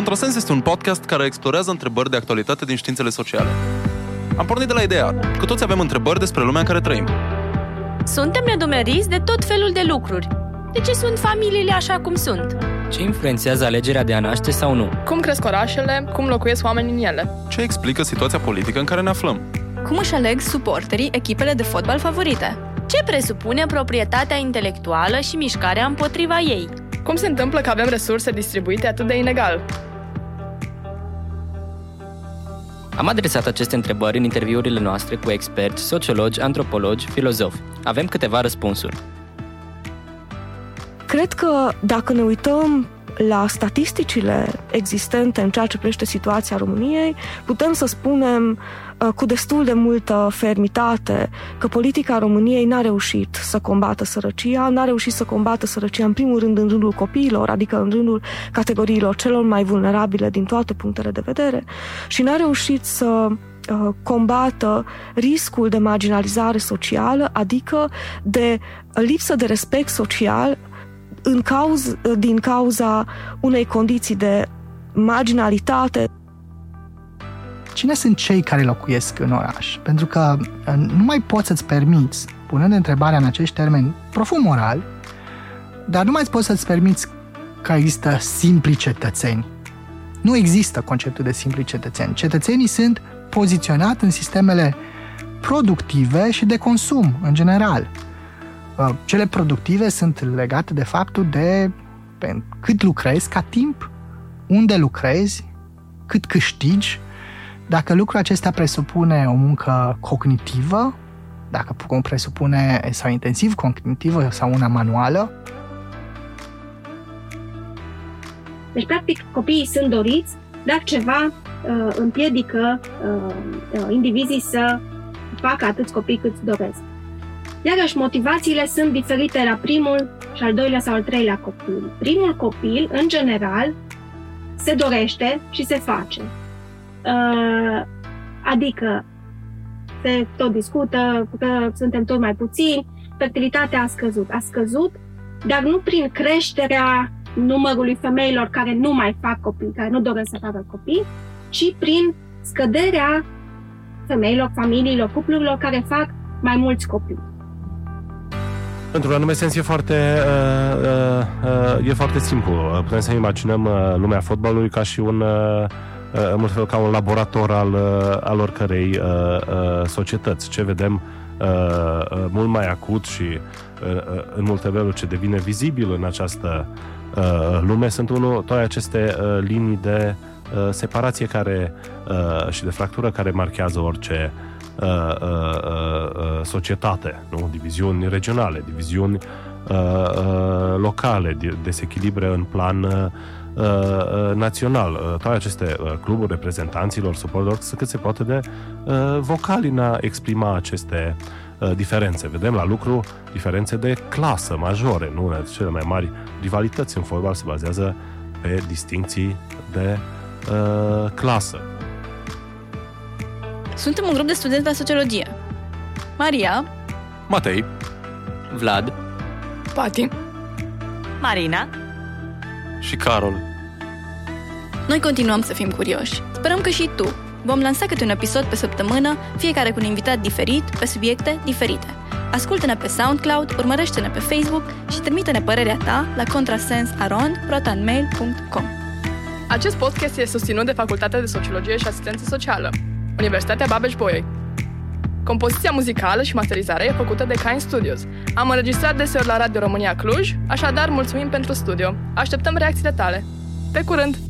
Contrasens este un podcast care explorează întrebări de actualitate din științele sociale. Am pornit de la ideea că toți avem întrebări despre lumea în care trăim. Suntem nedumeriți de tot felul de lucruri. De ce sunt familiile așa cum sunt? Ce influențează alegerea de a naște sau nu? Cum cresc orașele? Cum locuiesc oamenii în ele? Ce explică situația politică în care ne aflăm? Cum își aleg suporterii echipele de fotbal favorite? Ce presupune proprietatea intelectuală și mișcarea împotriva ei? Cum se întâmplă că avem resurse distribuite atât de inegal? Am adresat aceste întrebări în interviurile noastre cu experți, sociologi, antropologi, filozofi. Avem câteva răspunsuri. Cred că dacă ne uităm la statisticile existente în ceea ce privește situația României, putem să spunem uh, cu destul de multă fermitate că politica României n-a reușit să combată sărăcia, n-a reușit să combată sărăcia în primul rând în rândul copiilor, adică în rândul categoriilor celor mai vulnerabile din toate punctele de vedere și n-a reușit să uh, combată riscul de marginalizare socială, adică de lipsă de respect social în cauz, din cauza unei condiții de marginalitate. Cine sunt cei care locuiesc în oraș? Pentru că uh, nu mai poți să-ți permiți, punând întrebarea în acești termeni profund moral, dar nu mai poți să-ți permiți că există simpli cetățeni. Nu există conceptul de simpli cetățeni. Cetățenii sunt poziționați în sistemele productive și de consum, în general. Uh, cele productive sunt legate de faptul de cât lucrezi ca timp, unde lucrezi, cât câștigi, dacă lucrul acesta presupune o muncă cognitivă, dacă presupune sau intensiv cognitivă sau una manuală. Deci, practic, copiii sunt doriți, dar ceva uh, împiedică uh, uh indivizii să facă atâți copii cât doresc. Iarăși, motivațiile sunt diferite la primul și al doilea sau al treilea copil. Primul copil, în general, se dorește și se face. Uh, adică se tot discută că suntem tot mai puțini, fertilitatea a scăzut. A scăzut, dar nu prin creșterea numărului femeilor care nu mai fac copii, care nu doresc să facă copii, ci prin scăderea femeilor, familiilor, cuplurilor care fac mai mulți copii. Într-un anume sens e foarte, uh, uh, uh, e foarte simplu. Putem să imaginăm uh, lumea fotbalului ca și un uh, uh, în fel, ca un laborator al, uh, al oricărei uh, uh, societăți. Ce vedem uh, uh, mult mai acut și uh, uh, în multe feluri ce devine vizibil în această uh, lume sunt unul, toate aceste uh, linii de uh, separație care uh, și de fractură care marchează orice uh, Uh, uh, uh, societate, nu? diviziuni regionale, diviziuni uh, uh, locale, desechilibre în plan uh, uh, național. Uh, toate aceste uh, cluburi reprezentanților, suporterilor, sunt cât se poate de uh, vocali în a exprima aceste uh, diferențe. Vedem la lucru diferențe de clasă majore, nu? Cele mai mari rivalități în fotbal se bazează pe distinții de uh, clasă. Suntem un grup de studenți la sociologie. Maria. Matei. Vlad. Pati. Marina. Și Carol. Noi continuăm să fim curioși. Sperăm că și tu. Vom lansa câte un episod pe săptămână, fiecare cu un invitat diferit, pe subiecte diferite. Ascultă-ne pe SoundCloud, urmărește-ne pe Facebook și trimite-ne părerea ta la contrasensaron.protonmail.com Acest podcast este susținut de Facultatea de Sociologie și Asistență Socială, Universitatea Babeș-Bolyai. Compoziția muzicală și masterizarea e făcută de Kind Studios. Am înregistrat deseori la Radio România Cluj, așadar mulțumim pentru studio. Așteptăm reacțiile tale. Pe curând!